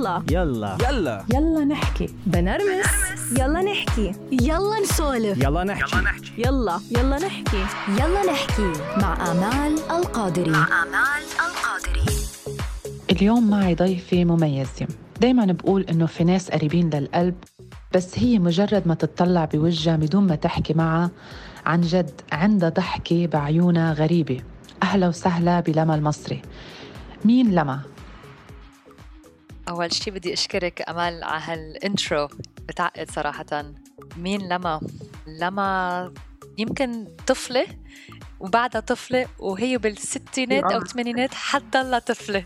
يلا. يلا. يلا. يلا نحكي. بنرمس. يلا نحكي. يلا نسولف. يلا نحكي. يلا يلا. نحكي. يلا نحكي. مع آمال القادري. مع آمال القادري. اليوم معي ضيفة مميزة دايما بقول إنه في ناس قريبين للقلب بس هي مجرد ما تتطلع بوجهها بدون ما تحكي معها عن جد عندها ضحكة بعيونها غريبة. أهلا وسهلا بلما المصري. مين لما؟ أول شي بدي أشكرك أمل على هالإنترو. بتعقد صراحة. مين لما؟ لما يمكن طفلة وبعدها طفلة وهي بالستينات أو الثمانينات حتضلها طفلة.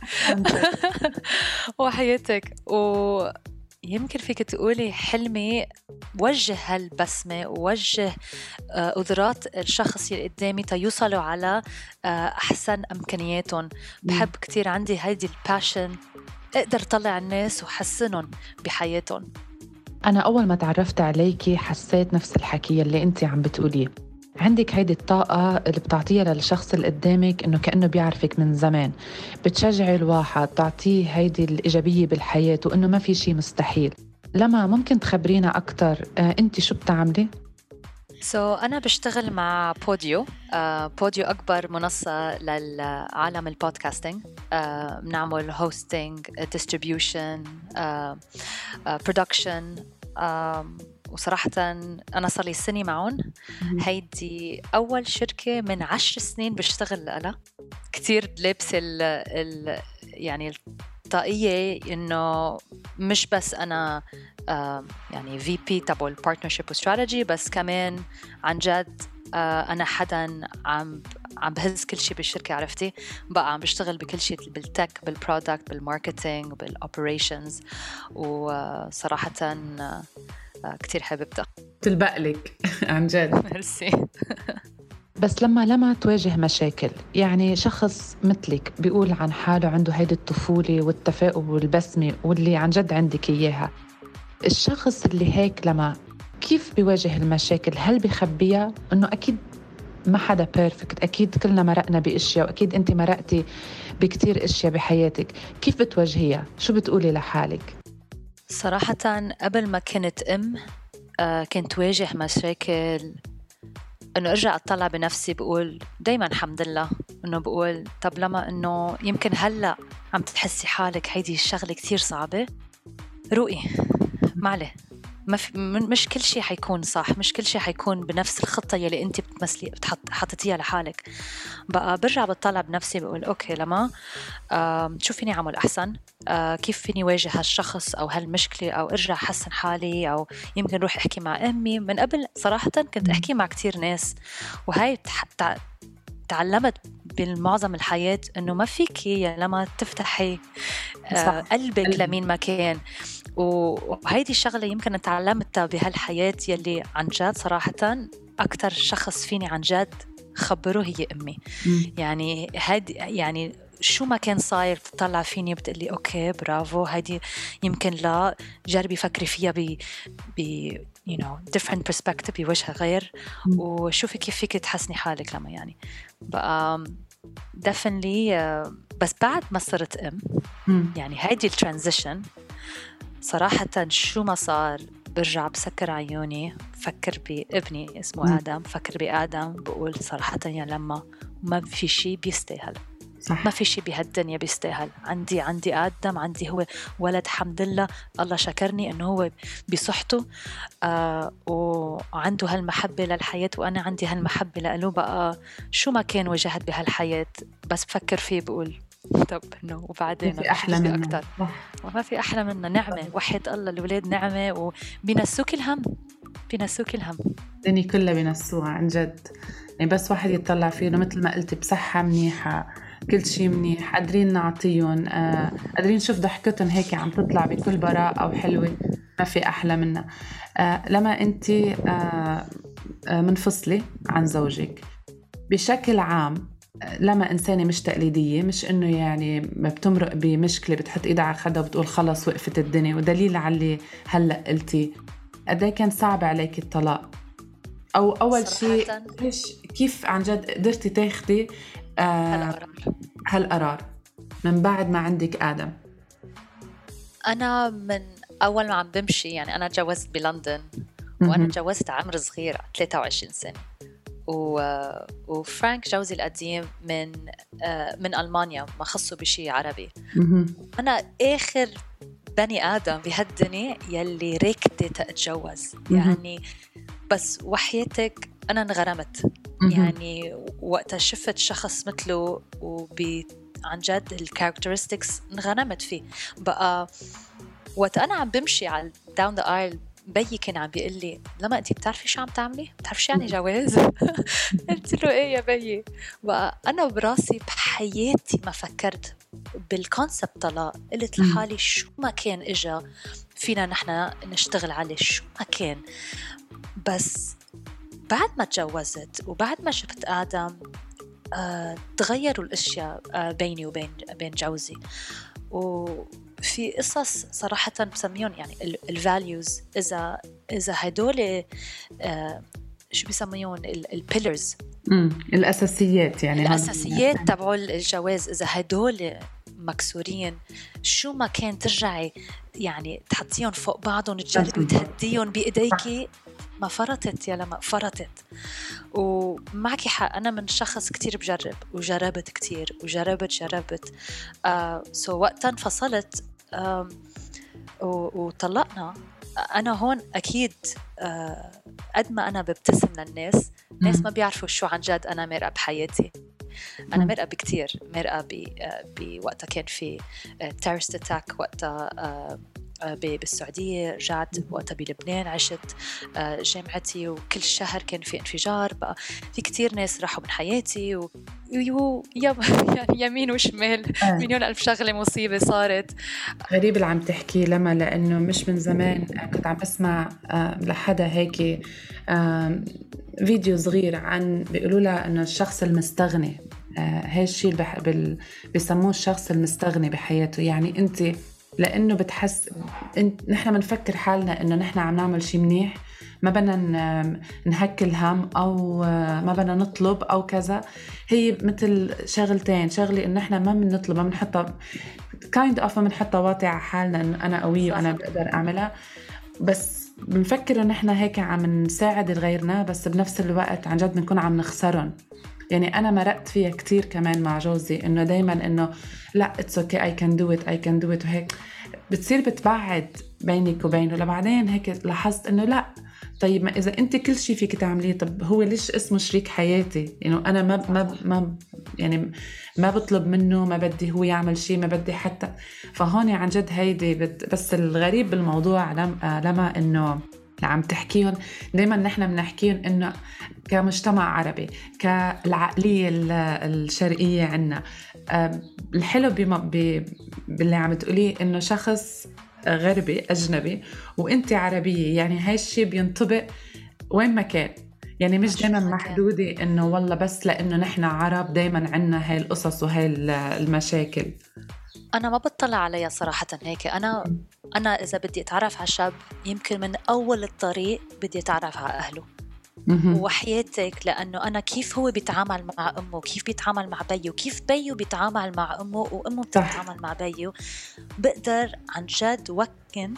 وحياتك. و يمكن فيك تقولي حلمي وجه هالبسمة ووجه آه، قدرات الشخص اللي قدامي تيوصلوا على آه، أحسن إمكانياتهم. بحب كتير عندي هيدي الباشن أقدر طلع الناس وحسنهم بحياتهم. أنا أول ما تعرفت عليكي حسيت نفس الحكي اللي أنت عم بتقوليه. عندك هيدي الطاقة اللي بتعطيها للشخص اللي قدامك إنه كأنه بيعرفك من زمان. بتشجعي الواحد تعطيه هيدي الإيجابية بالحياة وإنه ما في شيء مستحيل. لما ممكن تخبرينا أكتر آه أنت شو بتعملي؟ so so, أنا بشتغل مع بوديو uh, بوديو أكبر منصة للعالم ال podcasting uh, بنعمل hosting distribution production وصراحة أنا صار لي سنة معهم هيدي أول شركة من عشر سنين بشتغل لها. كتير لابسة ال ال يعني الطاقية إنه مش بس أنا يعني VP تبع ال partnership و strategy بس كمان عن جد آه أنا حدا عم عم بهز كل شيء بالشركة عرفتي؟ بقى عم بشتغل بكل شيء بالتك بالبرودكت بالماركتينج بالاوبريشنز وصراحة كتير حبيبتها. تلبق لك. عن جد. ميرسي. بس لما لما تواجه مشاكل يعني شخص مثلك بيقول عن حاله عنده هيدي الطفولة والتفاؤل والبسمة واللي عن جد عندك إياها. الشخص اللي هيك لما كيف بيواجه المشاكل؟ هل بيخبيها؟ إنه أكيد ما حدا بيرفكت أكيد كلنا مرقنا بأشياء وأكيد انت مرقتي بكتير أشياء بحياتك. كيف بتواجهيها؟ شو بتقولي لحالك؟ صراحة قبل ما كنت أم آه كنت واجه مشاكل. إنه أرجع أطلع بنفسي بقول دايما الحمد لله. إنه بقول طب لما إنه يمكن هلأ عم تحسي حالك هيدي الشغلة كثير صعبة؟ روقي معلي ما في مش كل شيء حيكون صح مش كل شيء حيكون بنفس الخطة يلي انت بتمثلي بتحط حطيتيها لحالك. بقى برجع بطلع بنفسي بقول أوكي لما آه شو فيني أعمل أحسن؟ آه كيف فيني واجه هالشخص أو هالمشكلة أو أرجع أحسن حالي أو يمكن روح أحكي مع أمي؟ من قبل صراحة كنت أحكي مع كتير ناس وهي تعلمت بالمعظم الحياة إنه ما فيك يا لما تفتحي آه قلبك لمين ما كان. وهيدي الشغلة يمكن تعلمتها بهالحياة يلي عن جد صراحة أكثر شخص فيني عن جد خبره هي أمي. يعني هاد يعني شو ما كان صاير بتطلع فيني بتقلي أوكي برافو هيدي يمكن لا جربي فكري فيها ب ب you know different perspective بوجه غير. وشوفي كيف فيك تحسني حالك لما يعني. بقى definitely بس بعد ما صرت أم يعني هيدي الترانزيشن صراحة شو ما صار برجع بسكر عيوني بفكر بابني اسمه آدم بفكر بآدم بقول صراحة يا لما ما في شيء بيستاهل. صح. ما في شيء بهالدنيا بيستاهل. عندي عندي آدم عندي هو ولد الحمد لله الله شكرني إنه هو بصحته آه وعنده هالمحبة للحياة وأنا عندي هالمحبة لإله بقى شو ما كان واجهت بهالحياة بس بفكر فيه بقول طب انه وبعدين في أحلى منه. أكثر وما في أحلى منه. نعمة. وحد الله الاولاد نعمة وبينسوك الهم. بينسوك الهم. الدنيا كلها بينسوها عن جد. يعني بس واحد يطلع فيه مثل ما قلتي بصحة منيحة كل شيء منيح قادرين نعطيهم آه قادرين نشوف ضحكتهم هيك عم تطلع بكل براءة وحلوة. ما في أحلى منها. آه لما أنت آه آه منفصلة عن زوجك بشكل عام لما إنسانة مش تقليدية مش إنه يعني ما بتمرق بمشكلة بتحط إيدها على خدها وبتقول خلص وقفت الدنيا ودليل على اللي هلأ قلتي. قد إيه كان صعب عليك الطلاق؟ أو أول شيء كيف عن جد قدرتي تاخدي آه هالقرار. هالقرار من بعد ما عندك آدم؟ أنا من أول ما عم بمشي يعني أنا تجوزت بلندن مهم. تجوزت عمر صغير 23 سنة. و... وفرانك جوزي القديم من آه، من ألمانيا ما خصه بشيء عربي. أنا آخر بني آدم بهالدنيا يلي ركضت أتجوز مهم. يعني بس وحياتك أنا انغرمت. يعني وقتها شفت شخص مثله وب عن جد ال characteristics انغرمت فيه بقى وقت أنا عم بمشي على down the aisle بيي كان عم بيقول لي لما انت بتعرفي شو عم تعملي؟ بتعرفي شو يعني جواز؟ قلت له إيه يا بيي بقى أنا براسي بحياتي ما فكرت بال concept طلاق قلت. لحالي شو ما كان إجا فينا نحن نشتغل عليه شو ما كان بس بعد ما تجوزت وبعد ما شفت آدم آه، تغيروا الأشياء آه، بيني وبين بين جوزي وفي قصص صراحة بسميهم يعني ال values إذا إذا هدول آه، شو بيسميون ال pillars. الأساسيات يعني الأساسيات تبعوا الجواز إذا هدول مكسورين شو ما كان ترجعي يعني تحطيهم فوق بعضهم تجربي. تهديهم بايديكي ما فرطت يا لما فرطت. ومعك حق أنا من شخص كتير بجرب وجربت كتير وجربت جربت. آه سو وقتها انفصلت وطلقنا. أنا هون أكيد آه قد ما أنا ببتسم للناس ناس ما بيعرفوا شو عن جد أنا مرقه بحياتي. أنا. مرقه بكتير مرقه آه، بوقتها كان في terrorist attack وقتها آه، ب- بالسعودية رجعت وقتها بلبنان عشت آه، جامعتي وكل شهر كان في انفجار بقى في كتير ناس راحوا من حياتي و يعني يمين وشمال آه. مليون ألف شغلة مصيبة صارت غريب اللي عم تحكي لما لأنه مش من زمان كنت عم بسمع آه، لحدا هيك فيديو صغير عن بيقولوا لها إنه الشخص المستغني هاي الشيء اللي بح- بال- بيسموه الشخص المستغني بحياته يعني انت لأنه بتحس انت نحن بنفكر حالنا إنه نحن عم نعمل شيء منيح ما بدنا نهكل هم أو ما بدنا نطلب أو كذا. هي مثل شغلتين شغلة إنه نحن ما بنطلب ما بنحطها kind of ما بنحطها واطي على حالنا إنه أنا قوية. وأنا بقدر أعملها. بس بنفكر ان إحنا هيك عم نساعد غيرنا بس بنفس الوقت عن جد بنكون عم نخسرهم. يعني أنا مرقت فيها كتير كمان مع جوزي إنه دائما إنه لا it's okay I can do it I can do it وهيك. بتصير بتبعد بينك وبينه. لبعدين هيك لاحظت إنه لا. طيب ما إذا أنت كل شيء فيك تعمليه طب هو ليش اسمه شريك حياتي؟ يعني أنا ما ما ما يعني ما بطلب منه ما بدي هو يعمل شيء ما بدي حتى. فهون عن جد هيدي بس الغريب بالموضوع لم لما إنه عم تحكيهم دائما نحن بنحكيهم إنه كمجتمع عربي كالعقلية ال- الشرقية عنا. الحلو بما باللي عم تقوليه إنه شخص غربي أجنبي وانت عربية يعني هاي الشيء بينطبق وين ما كان. يعني مش دائما. محدودة إنه والله بس لإنه نحن عرب دائما عنا هاي القصص وهاي ال- المشاكل. أنا ما بطلع عليها صراحة هيك أنا أنا إذا بدي أتعرف على شاب يمكن من أول الطريق بدي أتعرف على أهله مهم. وحياتك لأنه أنا كيف هو بيتعامل مع أمه كيف بيتعامل مع بيه كيف بيه بيتعامل مع أمه وأمه صح. بتتعامل مع بيه بقدر عن جد وكن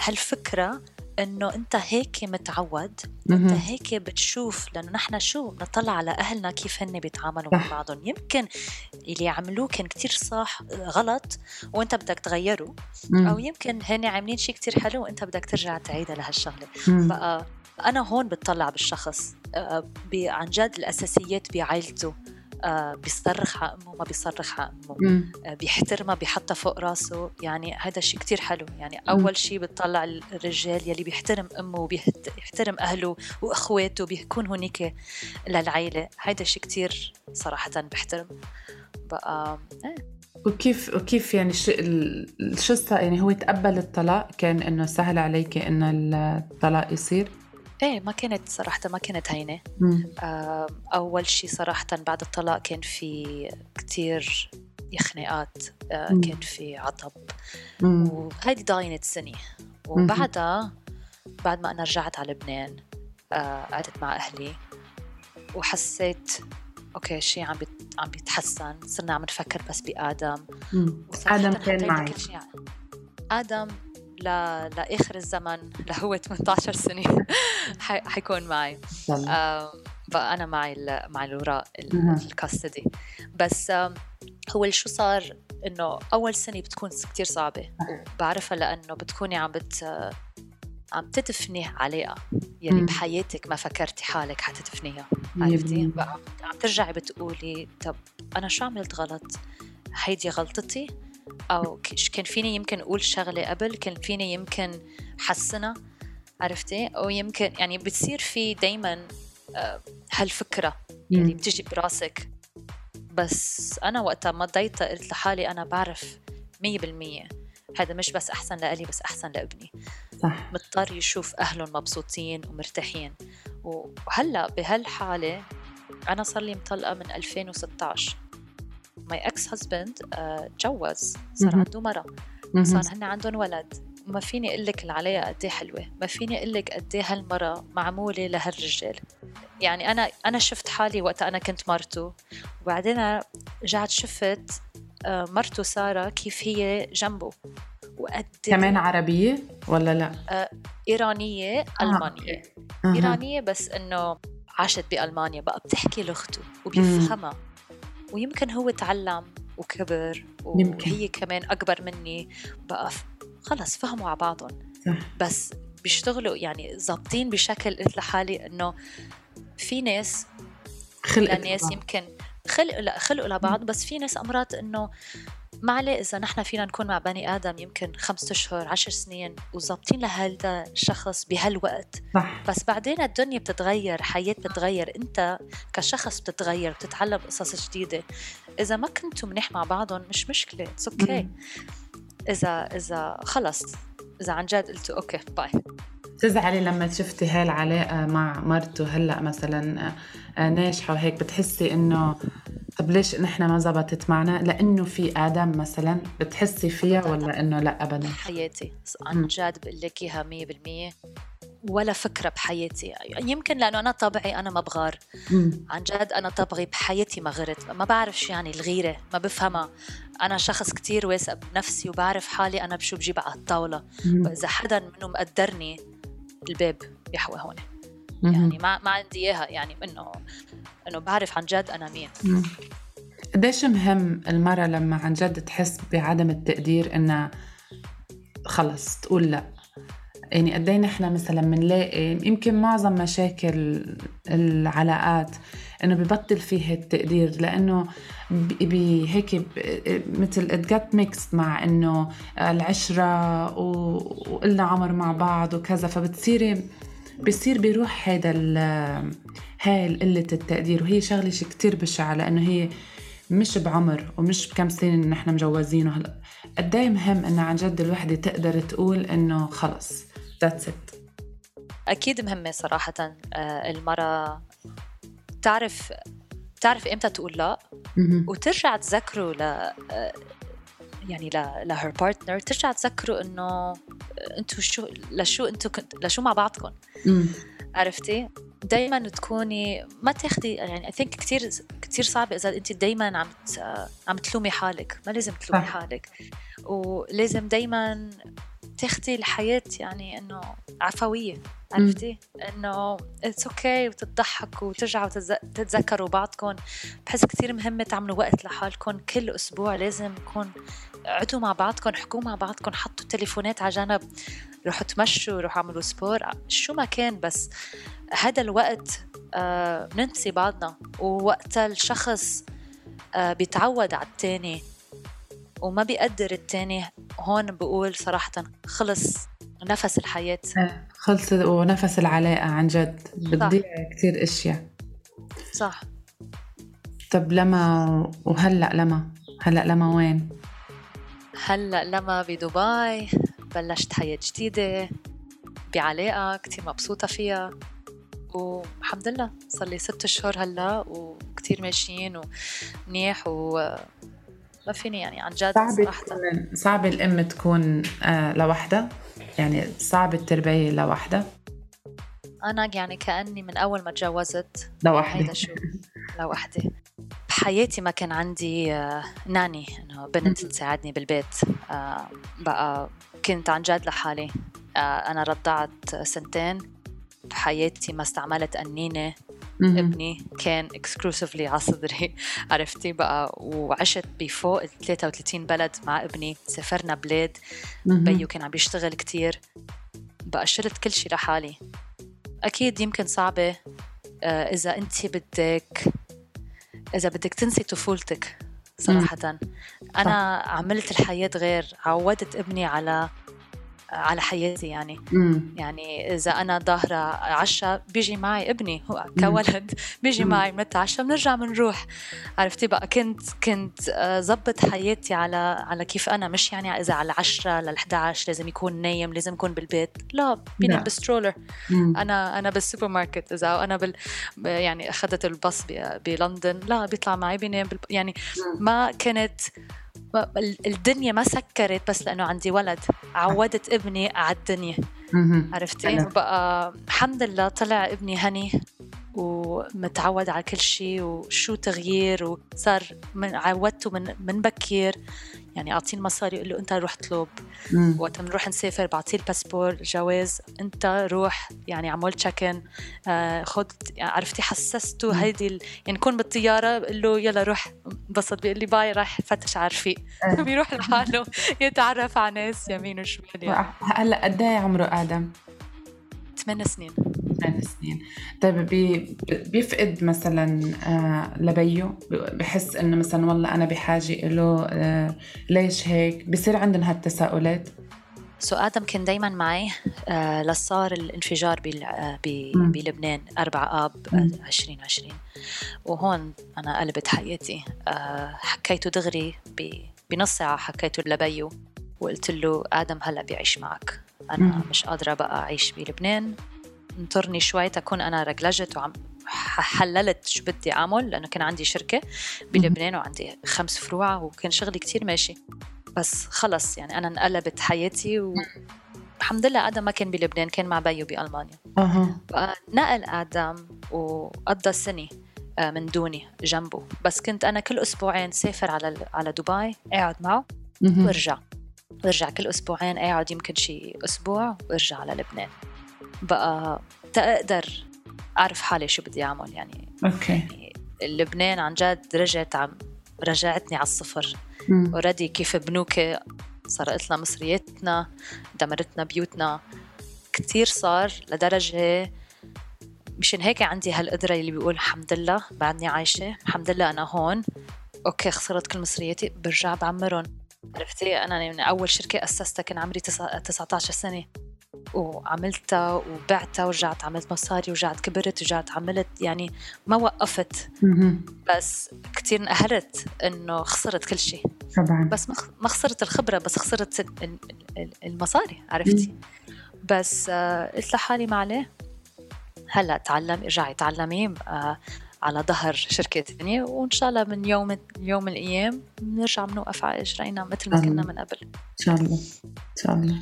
هالفكرة إنه أنت هيك متعود مهم. هيك بتشوف لأنه نحن شو بنطلع على أهلنا كيف هن بيتعاملوا مع. بعضهم يمكن اللي عملوه كان كتير صح غلط وأنت بدك تغيره مم. أو يمكن هن عاملين شيء كتير حلو وأنت بدك ترجع تعيدها لهالشغلة. بقى أنا هون بتطلع بالشخص عن جد الأساسيات بعائلته بيصرخ على أمه ما بيصرخ على أمه. آه، بيحترمها بيحطها فوق راسه. يعني هذا شيء كتير حلو. يعني أول شيء بتطلع الرجال يلي بيحترم أمه وبيحترم أهله وأخواته بيكون هنيك للعيلة. هذا شيء كتير صراحة بحترم. بقى إيه. وكيف وكيف يعني شو يعني هو تقبل الطلاق؟ كان إنه سهل عليك انه الطلاق يصير؟ إيه ما كانت صراحة ما كانت هينة. آه، أول شيء صراحة بعد الطلاق كان في كتير خناقات آه،. كان في عطب. وهيدي ضاينت سنة وبعدها بعد ما أنا رجعت على لبنان آه، قعدت مع أهلي وحسيت أوكي شيء عم بيت- عم بيتحسن صرنا عم نفكر بس. وصراحة آدم كان معي آدم ل... لآخر الزمن لهو 18 سنة ح... حيكون معي. آه بقى أنا معي ال... مع الوراء الكاستدي بس آه هو شو صار؟ إنه أول سنة بتكون كتير صعبة. بعرفها لأنه بتكوني عم بت عم تدفني علاقة يلي مم. بحياتك ما فكرتي حالك حتدفنيها. عرفتي؟ عم ترجعي بتقولي طب أنا شو عملت غلط؟ هيدي غلطتي؟ أو كان فيني يمكن أقول شغلة قبل كان فيني يمكن حسنها عرفتي؟ أو يمكن يعني بتصير في دايما آه، هالفكرة اللي بتجي براسك. بس أنا وقتها ما ضيتها قلت لحالي أنا بعرف مية بالمية. هذا مش بس أحسن لإلي بس أحسن لابني. صح. مضطر يشوف أهلهم مبسوطين ومرتاحين. وهلأ بهالحالة أنا صار لي مطلقة من 2016 my ex-husband تجوز صار عنده مرة صار هن عندهم ولد. ما فيني أقول لك العلاقه قد إيه حلوة. ما فيني أقول لك قد إيه هالمره معمولة لهالرجال. يعني أنا أنا شفت حالي وقت أنا كنت مرته. وبعدين رجعت شفت آه، مرته سارة كيف هي جنبه. وقد كمان عربية ولا لا؟ آه إيرانية آه. ألمانية. آه. إيرانية بس إنه عاشت بألمانيا. بقى بتحكي لغته وبيفهمها. ويمكن هو تعلم وكبر وهي كمان أكبر مني. بقى خلص فهموا على بعضهم. صح. بس بيشتغلوا يعني ظابطين بشكل قلت لحالي إنه في ناس خلقت ناس يمكن خلقوا لا خلقوا لبعض بس في ناس مرات إنه ما عليه إذا نحن فينا نكون مع بني آدم يمكن خمسة أشهر عشر سنين وظابطين لهذا الشخص بهالوقت. صح. بس بعدين الدنيا بتتغير حياة بتتغير. أنت كشخص بتتغير بتتعلم قصص جديدة. إذا ما كنتوا منيح مع بعضهم مش مشكلة. it's okay okay. إذا إذا خلص. إذا عن جد قلتوا okay bye بتزعلي لما شفتي هاي العلاقة مع مرته؟ هلأ مثلا آه، ناجحة وهيك بتحسي إنه طب ليش نحن ما زبطت معنا؟ لأنه في آدم مثلا بتحسي فيها ولا إنه لا ابدا؟ حياتي. عن جد بقول لك إياها 100% ولا فكرة بحياتي. يمكن لأنه أنا طبعي أنا ما بغار. عن جد أنا طبعي بحياتي ما غرت. ما بعرف شو يعني الغيرة. ما بفهمها أنا شخص كتير واثق بنفسي وبعرف حالي أنا بشو بجيب على الطاولة. وإذا حدا منهم مقدرني الباب يحوى هون. يعني ما ما عندي إياها يعني إنه إنه بعرف عن جد أنا مين. قديش مهم المرة لما عن جد تحس بعدم التقدير انها خلص تقول لأ؟ يعني قد إيه نحن مثلا بنلاقي يمكن معظم مشاكل العلاقات إنه ببطل فيه التقدير لأنه بي هيك مثل it makes مع إنه العشرة وقلنا عمر مع بعض وكذا فبتصيري بصير بيروح هذا هاي قلة التقدير وهي شغلة شي كتير بشعة لأنه هي مش بعمر ومش بكم سنة نحن مجوزين هلا قد مهم إنه عن جد الوحدة تقدر تقول إنه خلص ذاتس ات أكيد مهمة صراحة آه، المرأة تعرف تعرف إمتى تقول لا وترجع تذكره ل آه، يعني ل ل her partner ترجع تذكروا إنه أنتوا شو لشو أنتوا كنت لشو مع بعضكم عرفتي؟ دائما تكوني ما تاخدي يعني I think كثير كثير صعب إذا انت دائما عم عم تلومي حالك. ما لازم تلومي حالك. ولازم دائما تاخدي الحياة يعني إنه عفوية. عرفتي؟ إنه it's okay okay وتضحكوا وترجعوا تتذكروا بعضكم بحس كثير مهم تعملوا وقت لحالكم كل أسبوع لازم يكون قعدوا مع بعضكم حكوا مع بعضكم حطوا التليفونات على جنب روحوا تمشوا روحوا اعملوا سبور شو ما كان بس هذا الوقت آه ننسي بعضنا. ووقتها الشخص آه بيتعود على التاني وما بيقدر التاني هون بقول صراحة خلص نفس الحياة. آه، خلص ونفس العلاقة عن جد. بتضيع كثير أشياء. صح. طب لما وهلأ لما؟ هلأ لما وين؟ هلا لما بدبي بلشت حياة جديدة بعلاقة كتير مبسوطة فيها والحمد لله صار لي ست أشهر هلا وكتير ماشيين ومنيح و ما فيني يعني عن جد صعب صراحة. صعب الأم تكون آه لوحدها؟ يعني صعب التربية لوحدها؟ أنا يعني كأني من أول ما تجوزت لوحدي هيدا شو لوحدي بحياتي ما كان عندي آه، ناني. انه بنت تساعدني بالبيت. آه، بقى كنت عن جد لحالي. آه، أنا رضعت سنتين. بحياتي ما استعملت قنينة مهم. ابني كان اكسكلوسيفلي على صدري. عرفتي بقى؟ وعشت بفوق ال 33 بلد مع ابني. سافرنا بلاد. بيو كان عم بيشتغل كتير. بقى شلت كل شيء لحالي. أكيد يمكن صعبة. آه، إذا أنت بدك إذا بدك تنسي طفولتك صراحة. أنا عملت الحياة غير عودت ابني على على حياتي يعني مم. يعني إذا أنا ظاهرة عشاء بيجي معي ابني هو. كولد بيجي مم. معي بنتعشى بنرجع بنروح عرفتي بقى كنت كنت آه، زبط حياتي على على كيف أنا مش يعني إذا على 10 لل 11 لازم يكون نايم لازم يكون بالبيت لا بينام لا. بال stroller مم. أنا أنا بالسوبر ماركت إذا أنا بال يعني أخذت الباص بلندن لا بيطلع معي بينام بال... يعني ما كانت الدنيا ما سكرت بس لأنه عندي ولد عودت ابني على الدنيا. عرفتي. بقى الحمد لله طلع ابني هني ومتعود على كل شيء وشو تغيير وصار من عودته من من بكير يعني اعطيه المصاري أقول له أنت روح اطلب. وقت بنروح نسافر بعطيه الباسبور جواز. أنت روح يعني عمل check-in آه خد يعني عرفتي حسسته هيدي ال... يعني كون بالطيارة بقول له يلا روح انبسط بيقول لي bye راح فتش على رفيق إيه. بيروح لحاله يتعرف على ناس يمين وشمال يعني. هلأ قد إيه عمره آدم؟ ثمان سنين. ثمان سنين طيب بي بيفقد مثلا آه لبيه بحس إنه مثلا والله أنا بحاجة له آه ليش هيك؟ بصير عندهم هالتساؤلات؟ سو آدم كان دايما معي آه لصار الانفجار بال- آه،. بلبنان 4 آب مم. 2020 وهون أنا قلبت حياتي آه حكيته دغري بنص ساعة حكيته لبيو وقلت له آدم هلأ بيعيش معك. أنا. مش قادرة بقى أعيش بلبنان. انطرني شوي تكون أنا رجلجت وعم حللت شو بدي أعمل لأنه كان عندي شركة بلبنان وعندي خمس فروع وكان شغلي كتير ماشي. بس خلص يعني أنا انقلبت حياتي والحمد لله آدم ما كان بلبنان كان مع بيو بألمانيا. أها. بقى نقل آدم وقضى سنة آه، من دوني جنبه. بس كنت أنا كل أسبوعين سافر على على دبي اقعد معه. وأرجع. برجع كل أسبوعين اقعد يمكن شي أسبوع وأرجع على لبنان. بقى تقدر أعرف حالي شو بدي أعمل يعني okay. يعني لبنان عن جد رجعت عم رجعتني على الصفر. already كيف بنوكة سرقت لنا مصرياتنا دمرتنا بيوتنا. كتير صار لدرجة مشان هيك عندي هالقدرة اللي بيقول الحمد لله بعدني عايشة الحمد لله أنا هون. أوكي خسرت كل مصرياتي برجع بعمرهم. عرفتي؟ أنا من أول شركة أسستها كان عمري تسعة- 19 سنة. وعملتها وبعتها ورجعت عملت مصاري ورجعت كبرت ورجعت عملت يعني ما وقفت. بس كتير انقهرت إنه خسرت كل شيء. طبعا. بس ما خسرت الخبرة بس خسرت ال- ال- ال- المصاري عرفتي؟ بس آه، قلت لحالي ما عليه. هلأ تعلم ارجعي تعلمي آه، على ظهر شركة ثانية وإن شاء الله من يوم يوم من الأيام بنرجع بنوقف على إجرينا مثل ما كنا من قبل. إن شاء الله. إن شاء الله.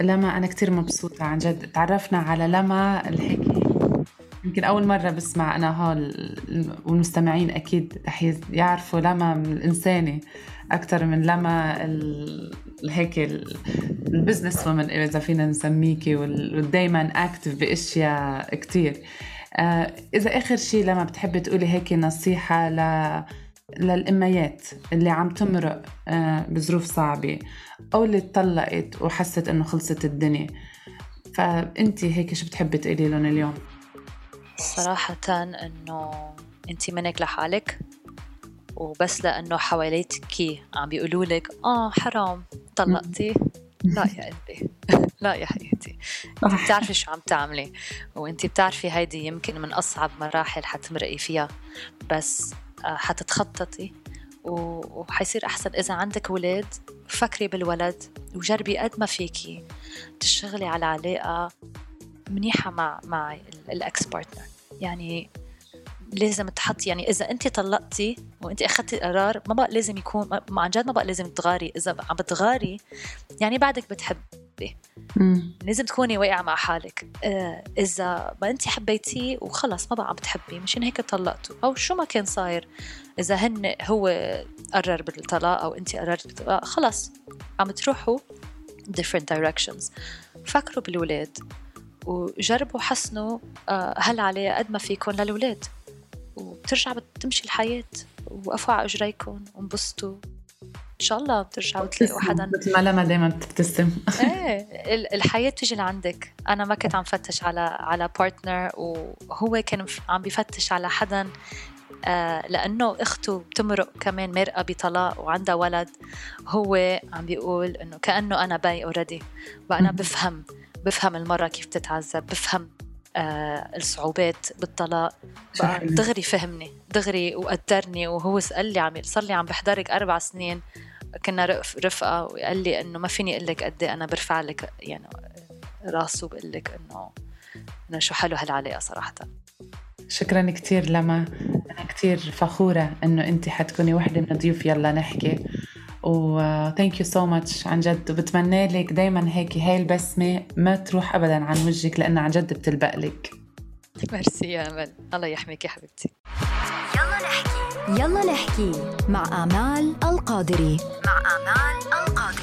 لما أنا كتير مبسوطة عن جد. تعرفنا على لما الهيك يمكن أول مرة بسمع أنا هول والمستمعين أكيد رح يعرفوا لما الانسانه أكثر من لما هيك ال- ال business woman إذا فينا نسميكي ودائما اكتف بأشياء كتير. آه، إذا آخر شيء لما بتحبي تقولي هيك نصيحة ل للأميات اللي عم تمرق آه، بظروف صعبة أو اللي اتطلقت وحست إنه خلصت الدنيا. فأنتي هيك شو بتحبي تقولي لهم اليوم؟ صراحة إنه أنت منك لحالك وبس لأنه حواليتك عم بيقولوا لك آه حرام طلقتي؟ لا يا قلبي لا يا حياتي. انت بتعرفي شو عم تعملي وانت بتعرفي هيدي يمكن من أصعب مراحل حتمرقي فيها. بس حتتخططي وحيصير أحسن. إذا عندك ولاد فكري بالولد وجربي قد ما فيكي تشتغلي على علاقة منيحة مع مع ال ex partner يعني لازم تحطي يعني إذا انت طلقتي وانت أخذتي قرار ما بقى لازم يكون ما عن جد ما بقى لازم تغاري. إذا عم بتغاري يعني بعدك بتحبي مم. لازم تكوني واقعة مع حالك آه، إذا ما أنت حبيتيه وخلص ما بقى عم بتحبي مشان هيك طلقتوا. أو شو ما كان صاير إذا هن هو قرر بالطلاق أو أنت قررت بالطلاق خلص. عم تروحوا different directions. فكروا بالولاد وجربوا حسنوا آه، هل عليه قد ما فيكم للولاد. وبترجع بتمشي الحياة. وقفوا على أجريكم وانبسطوا. ان شاء الله بترجعوا تلاقوا حدا مثل ما لما دائما بتبتسم. إيه الحياة بتيجي لعندك. أنا ما كنت عم فتش على على partner وهو كان عم بفتش على حدا آه لأنه أخته بتمرق كمان مرقة بطلاق وعندها ولد. هو عم بيقول إنه كأنه أنا باي already وأنا بفهم بفهم المرة كيف تتعذب بفهم آه الصعوبات بالطلاق. دغري فهمني دغري وقدرني وهو سأل لي عم صار لي عم بحضرك أربع سنين. كنا رفقة وقال لي إنه ما فيني أقول لك قد إيه أنا برفع لك يعني راسه بقول لك إنه إنه شو حلو هالعلاقة صراحة. شكرا كثير لما أنا كثير فخورة إنه أنت حتكوني وحدة من ضيوف يلا نحكي. و thank you so much عن جد وبتمنى لك دائما هيك هاي البسمة ما تروح ابدا عن وجهك لانها عن جد بتلبق لك. ميرسي يا أمل. الله يحميك يا حبيبتي. يلا نحكي مع آمال القادري. مع آمال القادري.